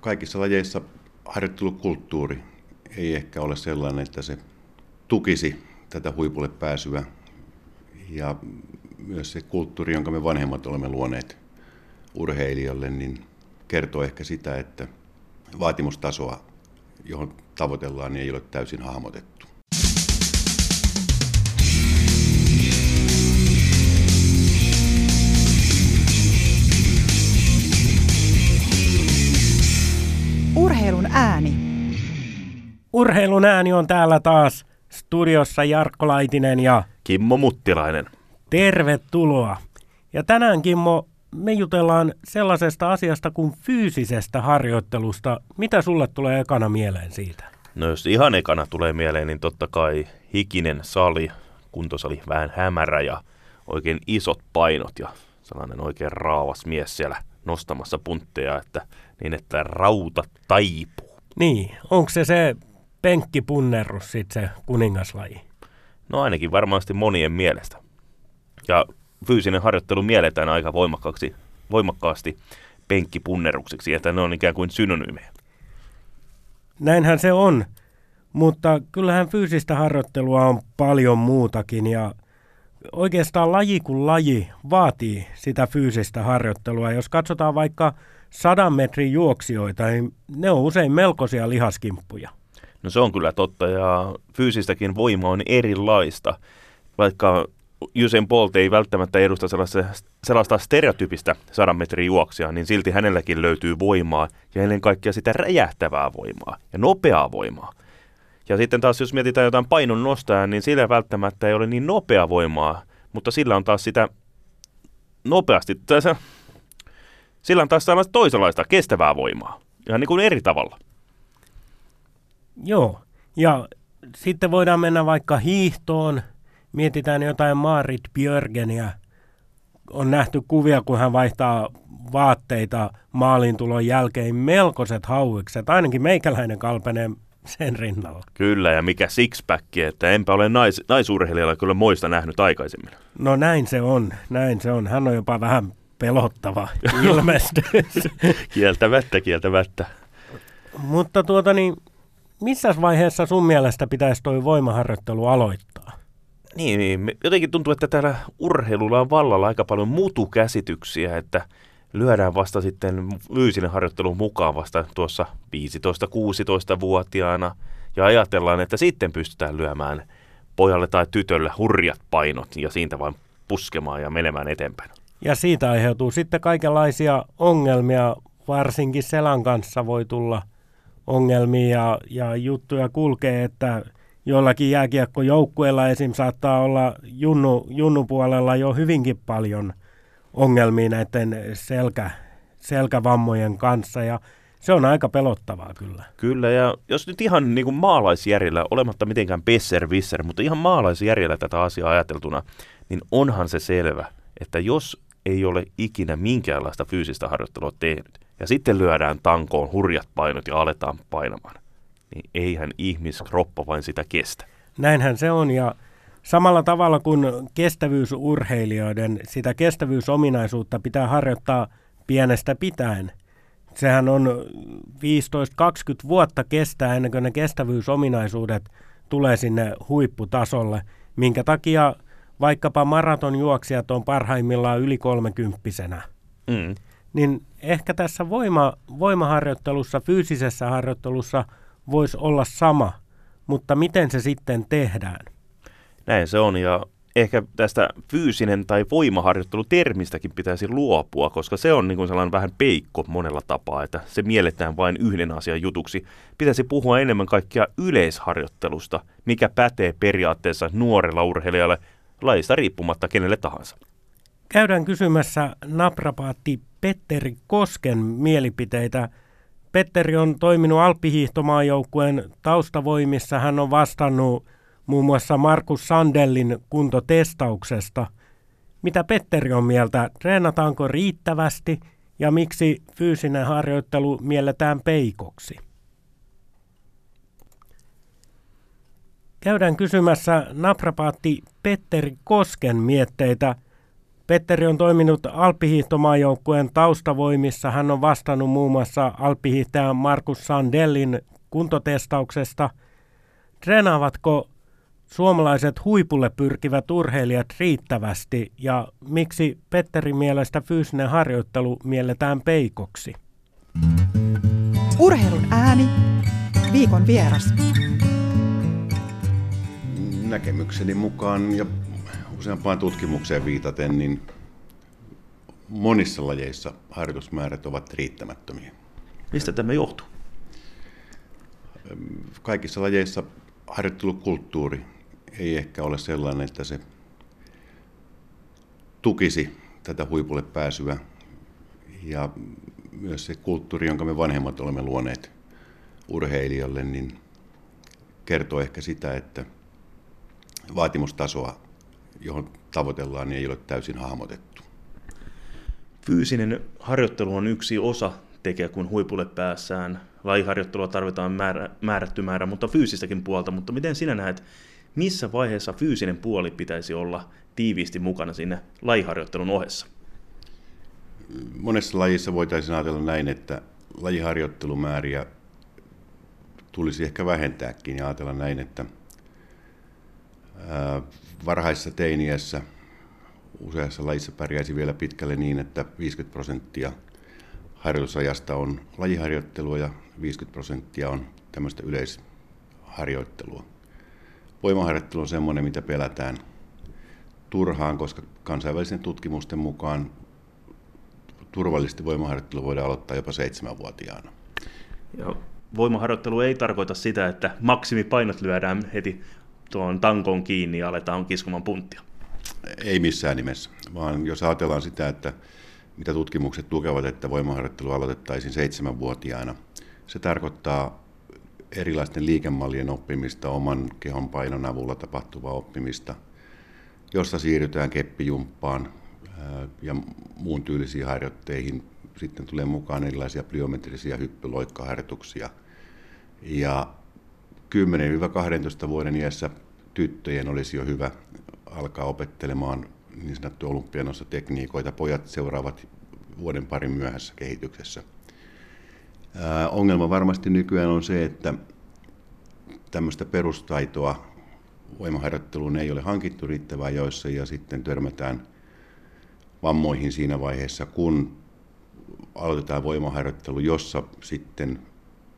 Kaikissa lajeissa harjoittelukulttuuri ei ehkä ole sellainen, että se tukisi tätä huipulle pääsyä. Ja myös se kulttuuri, jonka me vanhemmat olemme luoneet urheilijalle, niin kertoo ehkä sitä, että vaatimustasoa, johon tavoitellaan, niin ei ole täysin hahmotettu. Urheilun ääni. Urheilun ääni on täällä taas studiossa Jarkko Laitinen ja Kimmo Muttilainen. tervetuloa. Ja tänään Kimmo, me jutellaan sellaisesta asiasta kuin fyysisestä harjoittelusta. Mitä sulle tulee ekana mieleen siitä? No jos ihan ekana tulee mieleen, niin totta kai hikinen sali, kuntosali vähän hämärä ja oikein isot painot ja sellainen oikein raavas mies siellä nostamassa puntteja, että niin että rauta taipuu. Niin, onko se se penkkipunnerus sitten se kuningaslaji? No ainakin varmasti monien mielestä. Ja fyysinen harjoittelu mielletään aika voimakkaaksi, voimakkaasti penkkipunnerukseksi, että ne on ikään kuin synonyymejä. Näinhän se on, mutta kyllähän fyysistä harjoittelua on paljon muutakin ja oikeastaan laji kuin laji vaatii sitä fyysistä harjoittelua. Jos katsotaan vaikka sadan metrin juoksijoita, niin ne on usein melkoisia lihaskimppuja. No se on kyllä totta ja fyysistäkin voima on erilaista, vaikka Usain Bolt ei välttämättä edusta sellaista, sellaista stereotypistä sadan metrin juoksia, niin silti hänelläkin löytyy voimaa ja ennen kaikkea sitä räjähtävää voimaa ja nopeaa voimaa. Ja sitten taas jos mietitään jotain painon nostajaa, niin sillä välttämättä ei ole niin nopea voimaa, mutta sillä on taas sitä nopeasti, tässä, sillä on taas sellaista toisenlaista kestävää voimaa, ihan niin kuin eri tavalla. Joo, ja sitten voidaan mennä vaikka hiihtoon, mietitään jotain Marit Björgeniä. On nähty kuvia, kun hän vaihtaa vaatteita maalintulon jälkeen melkoiset hauikset. Ainakin meikäläinen kalpenee sen rinnalla. Kyllä, ja mikä sixpack, että enpä ole nais, naisurheilijalla kyllä moista nähnyt aikaisemmin. No näin se on, näin se on. Hän on jopa vähän pelottava ilmestys. Kieltämättä, kieltämättä. Mutta tuota niin, missä vaiheessa sun mielestä pitäisi toi voimaharjoittelu aloittaa? Niin, niin, jotenkin tuntuu, että täällä urheilulla on vallalla aika paljon mutukäsityksiä, että lyödään vasta sitten fyysinen harjoittelu mukaan vasta tuossa 15-16-vuotiaana ja ajatellaan, että sitten pystytään lyömään pojalle tai tytölle hurjat painot ja siitä vain puskemaan ja menemään eteenpäin. Ja siitä aiheutuu sitten kaikenlaisia ongelmia, varsinkin selän kanssa voi tulla ongelmia ja, ja juttuja kulkee, että joillakin jääkiekkojoukkueilla esim. saattaa olla junnu, junnupuolella jo hyvinkin paljon ongelmia näiden selkä, selkävammojen kanssa ja se on aika pelottavaa kyllä. Kyllä, ja jos nyt ihan niin kuin maalaisjärjellä, olematta mitenkään besser-visser, mutta ihan maalaisjärjellä tätä asiaa ajateltuna, niin onhan se selvä, että jos ei ole ikinä minkäänlaista fyysistä harjoittelua tehnyt, ja sitten lyödään tankoon hurjat painot ja aletaan painamaan, niin eihän ihmiskroppa vain sitä kestä. Näinhän se on ja samalla tavalla kuin kestävyysurheilijoiden, sitä kestävyysominaisuutta pitää harjoittaa pienestä pitäen. Sehän on 15-20 vuotta kestää ennen kuin ne kestävyysominaisuudet tulee sinne huipputasolle, minkä takia vaikkapa maratonjuoksijat on parhaimmillaan yli kolmekymppisenä. Mm. Niin ehkä tässä voima, voimaharjoittelussa, fyysisessä harjoittelussa voisi olla sama, mutta miten se sitten tehdään? Näin se on, ja ehkä tästä fyysinen tai voimaharjoittelutermistäkin pitäisi luopua, koska se on niin sellainen vähän peikko monella tapaa, että se mielletään vain yhden asian jutuksi. Pitäisi puhua enemmän kaikkea yleisharjoittelusta, mikä pätee periaatteessa nuorella urheilijalle lajista riippumatta kenelle tahansa. Käydään kysymässä naprapaatti Petteri Kosken mielipiteitä. Petteri on toiminut Alppihiihtomaajoukkueen taustavoimissa. Hän on vastannut muun muassa Markus Sandellin kuntotestauksesta. Mitä Petteri on mieltä? Treenataanko riittävästi ja miksi fyysinen harjoittelu mielletään peikoksi? Käydään kysymässä naprapaatti Petteri Kosken mietteitä. Petteri on toiminut alppihiihtomaajoukkueen taustavoimissa. Hän on vastannut muun muassa alppihiihtäjän Markus Sandellin kuntotestauksesta. Treenaavatko suomalaiset huipulle pyrkivät urheilijat riittävästi ja miksi Petterin mielestä fyysinen harjoittelu mielletään peikoksi? Urheilun ääni. Viikon vieras. Näkemykseni mukaan ja useampaan tutkimukseen viitaten, niin monissa lajeissa harjoitusmäärät ovat riittämättömiä. Mistä tämä johtuu? Kaikissa lajeissa harjoittelukulttuuri ei ehkä ole sellainen, että se tukisi tätä huipulle pääsyä. Ja myös se kulttuuri, jonka me vanhemmat olemme luoneet urheilijoille, niin kertoo ehkä sitä, että vaatimustasoa, johon tavoitellaan, niin ei ole täysin hahmotettu. Fyysinen harjoittelu on yksi osa tekijä, kun huipulle päässään. Lajiharjoittelua tarvitaan määrä, määrätty määrä, mutta fyysistäkin puolta. Mutta miten sinä näet, missä vaiheessa fyysinen puoli pitäisi olla tiiviisti mukana sinne lajiharjoittelun ohessa? Monessa lajissa voitaisiin ajatella näin, että lajiharjoittelumääriä tulisi ehkä vähentääkin ja ajatella näin, että varhaisessa teiniässä useassa lajissa pärjäisi vielä pitkälle niin, että 50 prosenttia harjoitusajasta on lajiharjoittelua ja 50 prosenttia on tämmöistä yleisharjoittelua. Voimaharjoittelu on semmoinen, mitä pelätään turhaan, koska kansainvälisen tutkimusten mukaan turvallisesti voimaharjoittelu voidaan aloittaa jopa seitsemänvuotiaana. Ja voimaharjoittelu ei tarkoita sitä, että maksimipainot lyödään heti tuon tankon kiinni ja aletaan kiskomaan punttia. Ei missään nimessä, vaan jos ajatellaan sitä, että mitä tutkimukset tukevat, että voimaharjoittelu aloitettaisiin seitsemänvuotiaana, se tarkoittaa erilaisten liikemallien oppimista, oman kehon painon avulla tapahtuvaa oppimista, jossa siirrytään keppijumppaan ja muun tyylisiin harjoitteihin. Sitten tulee mukaan erilaisia plyometrisiä hyppyloikkaharjoituksia. Ja 10-12 vuoden iässä tyttöjen olisi jo hyvä alkaa opettelemaan niin sanottuja olympianossa tekniikoita. Pojat seuraavat vuoden parin myöhässä kehityksessä. Ää, ongelma varmasti nykyään on se, että tämmöistä perustaitoa voimaharjoitteluun ei ole hankittu riittävää joissa ja sitten törmätään vammoihin siinä vaiheessa, kun aloitetaan voimaharjoittelu, jossa sitten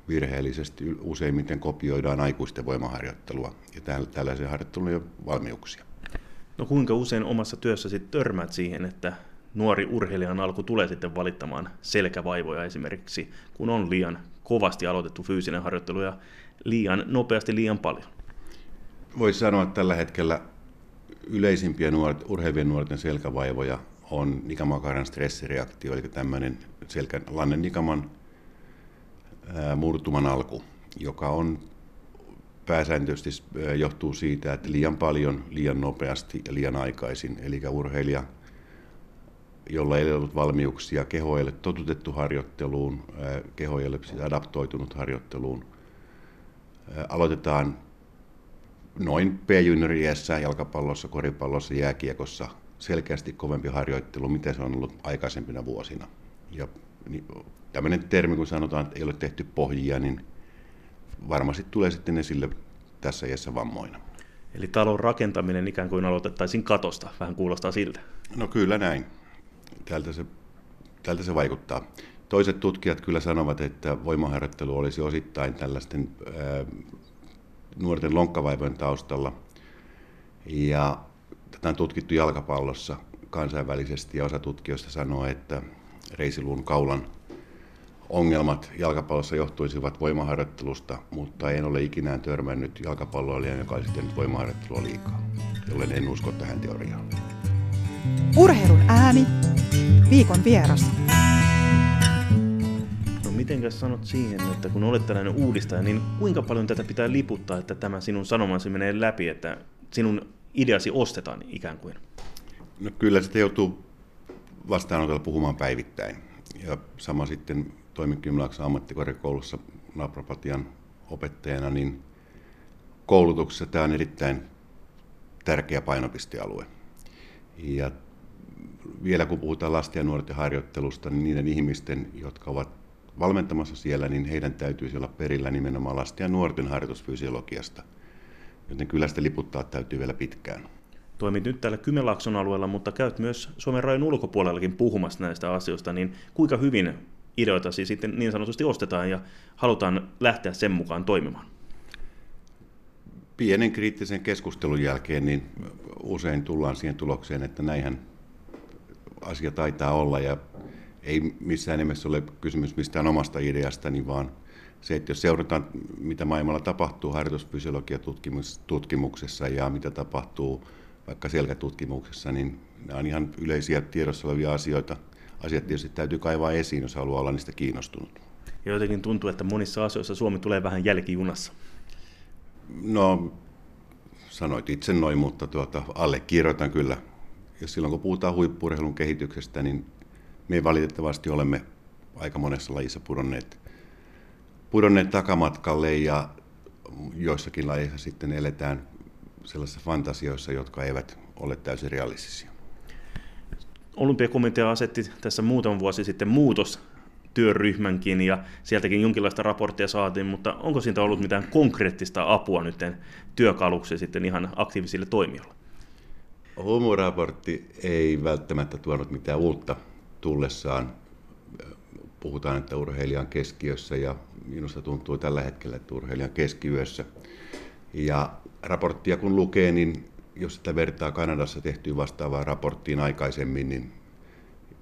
virheellisesti useimmiten kopioidaan aikuisten voimaharjoittelua ja tällaisen harjoittelun ei ole valmiuksia. No kuinka usein omassa työssä sitten törmät siihen, että nuori urheilijan alku tulee sitten valittamaan selkävaivoja esimerkiksi, kun on liian kovasti aloitettu fyysinen harjoittelu ja liian nopeasti liian paljon? Voisi sanoa, että tällä hetkellä yleisimpiä nuoret, urheilevien nuorten selkävaivoja on nikamakaran stressireaktio, eli tämmöinen selkän lannen nikaman murtuman alku, joka on pääsääntöisesti johtuu siitä, että liian paljon, liian nopeasti ja liian aikaisin. Eli urheilija, jolla ei ollut valmiuksia, keho ei ole totutettu harjoitteluun, keho ei ole adaptoitunut harjoitteluun. Aloitetaan noin p-junioriässä jalkapallossa, koripallossa, jääkiekossa selkeästi kovempi harjoittelu, mitä se on ollut aikaisempina vuosina. Ja tämmöinen termi, kun sanotaan, että ei ole tehty pohjia, niin varmasti tulee sitten esille tässä iässä vammoina. Eli talon rakentaminen ikään kuin aloitettaisiin katosta, vähän kuulostaa siltä. No kyllä näin. Tältä se, tältä se vaikuttaa. Toiset tutkijat kyllä sanovat, että voimaharjoittelu olisi osittain tällaisten ää, nuorten lonkkavaivojen taustalla. Ja tätä on tutkittu jalkapallossa kansainvälisesti ja osa tutkijoista sanoo, että reisiluun kaulan ongelmat jalkapallossa johtuisivat voimaharjoittelusta, mutta en ole ikinä törmännyt jalkapalloilijan, joka olisi tehnyt voimaharjoittelua liikaa, jollen en usko tähän teoriaan. Urheilun ääni. Viikon vieras. No mitenkäs sanot siihen, että kun olet tällainen uudistaja, niin kuinka paljon tätä pitää liputtaa, että tämä sinun sanomasi menee läpi, että sinun ideasi ostetaan ikään kuin? No kyllä sitä joutuu vastaanotella puhumaan päivittäin. Ja sama sitten toimin Kymenlaakson ammattikorkeakoulussa naprapatian opettajana, niin koulutuksessa tämä on erittäin tärkeä painopistealue. Ja vielä kun puhutaan lasten ja nuorten harjoittelusta, niin niiden ihmisten, jotka ovat valmentamassa siellä, niin heidän täytyisi olla perillä nimenomaan lasten ja nuorten harjoitusfysiologiasta. Joten kyllä sitä liputtaa täytyy vielä pitkään. Toimit nyt täällä Kymenlaakson alueella, mutta käyt myös Suomen rajan ulkopuolellakin puhumassa näistä asioista, niin kuinka hyvin ideoita siis sitten niin sanotusti ostetaan ja halutaan lähteä sen mukaan toimimaan? Pienen kriittisen keskustelun jälkeen niin usein tullaan siihen tulokseen, että näinhän asia taitaa olla ja ei missään nimessä ole kysymys mistään omasta ideasta, niin vaan se, että jos seurataan, mitä maailmalla tapahtuu harjoitusfysiologiatutkimuksessa ja mitä tapahtuu vaikka selkätutkimuksessa, niin nämä on ihan yleisiä tiedossa olevia asioita. Asiat tietysti täytyy kaivaa esiin, jos haluaa olla niistä kiinnostunut. Ja jotenkin tuntuu, että monissa asioissa Suomi tulee vähän jälkijunassa. No, sanoit itse noin, mutta tuota, allekirjoitan kyllä. Ja silloin kun puhutaan huippurheilun kehityksestä, niin me valitettavasti olemme aika monessa lajissa pudonneet, pudonneet takamatkalle ja joissakin lajeissa sitten eletään sellaisissa fantasioissa, jotka eivät ole täysin realistisia. Olympiakomitea asetti tässä muutama vuosi sitten muutos työryhmänkin ja sieltäkin jonkinlaista raporttia saatiin, mutta onko siitä ollut mitään konkreettista apua nyt työkaluksi sitten ihan aktiivisille toimijoille? Humuraportti ei välttämättä tuonut mitään uutta tullessaan. Puhutaan, että urheilijan keskiössä ja minusta tuntuu tällä hetkellä, että urheilijan keskiössä. Ja raporttia kun lukee, niin jos sitä vertaa Kanadassa tehtyyn vastaavaan raporttiin aikaisemmin, niin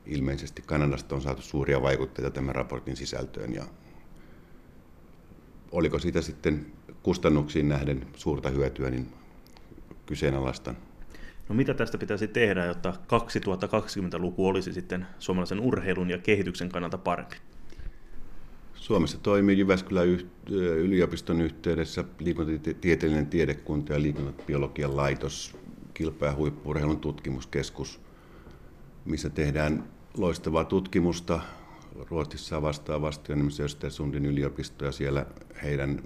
ilmeisesti Kanadasta on saatu suuria vaikutteita tämän raportin sisältöön. Ja oliko siitä sitten kustannuksiin nähden suurta hyötyä, niin kyseenalaistan. No mitä tästä pitäisi tehdä, jotta 2020-luku olisi sitten suomalaisen urheilun ja kehityksen kannalta parempi? Suomessa toimii Jyväskylän yliopiston yhteydessä liikuntatieteellinen tiedekunta ja liikuntabiologian laitos, kilpa- ja huippurheilun tutkimuskeskus, missä tehdään loistavaa tutkimusta. Ruotsissa vastaavasti on nimessä Östersundin yliopisto ja siellä heidän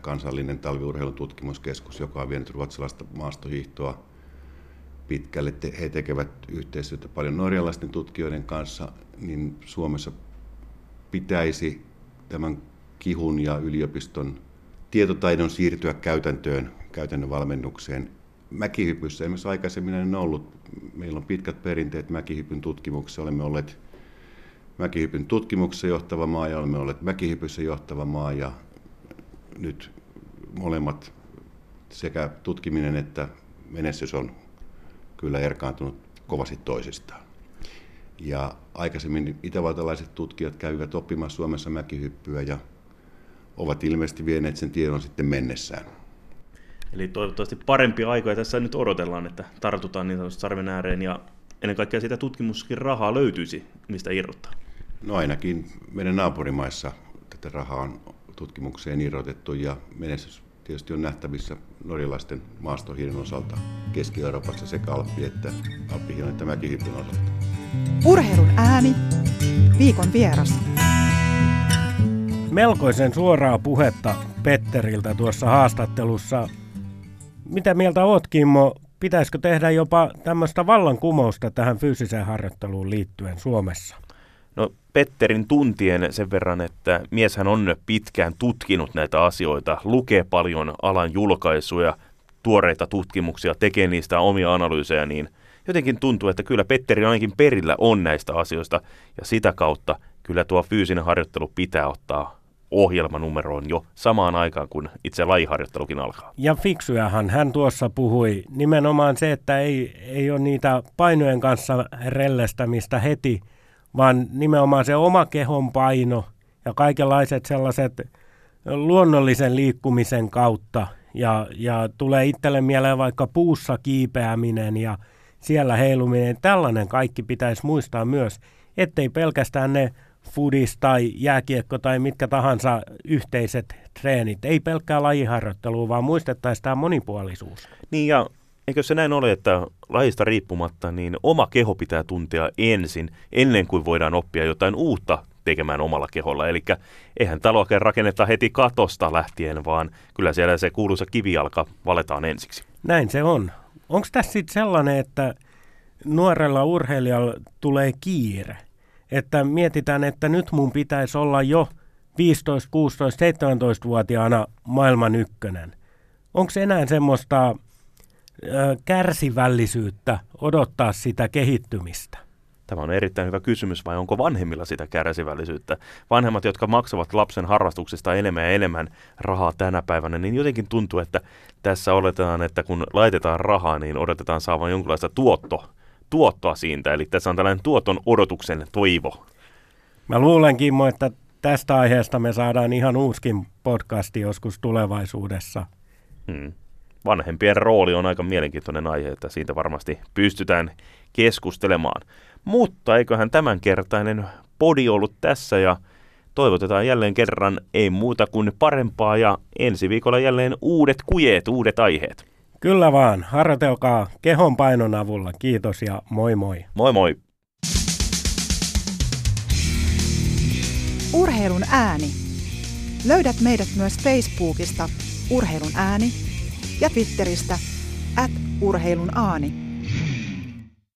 kansallinen talviurheilun tutkimuskeskus, joka on vienyt ruotsalaista maastohiihtoa pitkälle. He tekevät yhteistyötä paljon norjalaisten tutkijoiden kanssa, niin Suomessa pitäisi tämän kihun ja yliopiston tietotaidon siirtyä käytäntöön, käytännön valmennukseen. Mäkihypyssä esimerkiksi aikaisemmin on ollut, meillä on pitkät perinteet mäkihypyn tutkimuksessa, olemme olleet mäkihypyn tutkimuksessa johtava maa ja olemme olleet mäkihypyssä johtava maa ja nyt molemmat sekä tutkiminen että menestys on kyllä erkaantunut kovasti toisistaan. Ja aikaisemmin itävaltalaiset tutkijat kävivät oppimassa Suomessa mäkihyppyä ja ovat ilmeisesti vieneet sen tiedon sitten mennessään. Eli toivottavasti parempia aikoja tässä nyt odotellaan, että tartutaan niin sanotusti sarven ääreen ja ennen kaikkea siitä tutkimuskin rahaa löytyisi, mistä irrottaa. No ainakin meidän naapurimaissa tätä rahaa on tutkimukseen irrotettu ja menestys tietysti on nähtävissä norjalaisten maastohiiren osalta Keski-Euroopassa sekä Alppi että Alppihiiren että Mäkihypyn osalta. Urheilun ääni, viikon vieras. Melkoisen suoraa puhetta Petteriltä tuossa haastattelussa. Mitä mieltä oot, Kimmo? Pitäisikö tehdä jopa tämmöistä vallankumousta tähän fyysiseen harjoitteluun liittyen Suomessa? No Petterin tuntien sen verran, että mieshän on pitkään tutkinut näitä asioita, lukee paljon alan julkaisuja, tuoreita tutkimuksia, tekee niistä omia analyysejä, niin jotenkin tuntuu, että kyllä Petteri ainakin perillä on näistä asioista ja sitä kautta kyllä tuo fyysinen harjoittelu pitää ottaa ohjelmanumeroon jo samaan aikaan, kun itse lajiharjoittelukin alkaa. Ja fiksujahan hän tuossa puhui. Nimenomaan se, että ei, ei ole niitä painojen kanssa rellestämistä heti, vaan nimenomaan se oma kehon paino ja kaikenlaiset sellaiset luonnollisen liikkumisen kautta. Ja, ja tulee itselle mieleen vaikka puussa kiipeäminen ja siellä heiluminen. Tällainen kaikki pitäisi muistaa myös, ettei pelkästään ne foodis tai jääkiekko tai mitkä tahansa yhteiset treenit, ei pelkkää lajiharjoittelua, vaan muistettaisiin tämä monipuolisuus. Niin ja eikö se näin ole, että lajista riippumatta, niin oma keho pitää tuntea ensin, ennen kuin voidaan oppia jotain uutta tekemään omalla keholla. Eli eihän taloa rakenneta heti katosta lähtien, vaan kyllä siellä se kuuluisa kivijalka valetaan ensiksi. Näin se on. Onko tässä sitten sellainen, että nuorella urheilijalla tulee kiire. Että mietitään, että nyt mun pitäisi olla jo 15, 16, 17-vuotiaana maailman ykkönen. Onko enää semmoista kärsivällisyyttä odottaa sitä kehittymistä? Tämä on erittäin hyvä kysymys, vai onko vanhemmilla sitä kärsivällisyyttä? Vanhemmat, jotka maksavat lapsen harrastuksesta enemmän ja enemmän rahaa tänä päivänä, niin jotenkin tuntuu, että tässä oletetaan, että kun laitetaan rahaa, niin odotetaan saavan jonkinlaista tuotto, tuottoa siitä. Eli tässä on tällainen tuoton odotuksen toivo. Mä luulen, Kimmo, että tästä aiheesta me saadaan ihan uuskin podcasti joskus tulevaisuudessa. Hmm vanhempien rooli on aika mielenkiintoinen aihe, että siitä varmasti pystytään keskustelemaan. Mutta eiköhän tämänkertainen podi ollut tässä ja toivotetaan jälleen kerran ei muuta kuin parempaa ja ensi viikolla jälleen uudet kujeet, uudet aiheet. Kyllä vaan, harjoitelkaa kehon painon avulla. Kiitos ja moi moi. Moi moi. Urheilun ääni. Löydät meidät myös Facebookista Urheilun ääni ja Twitteristä at urheilun aani.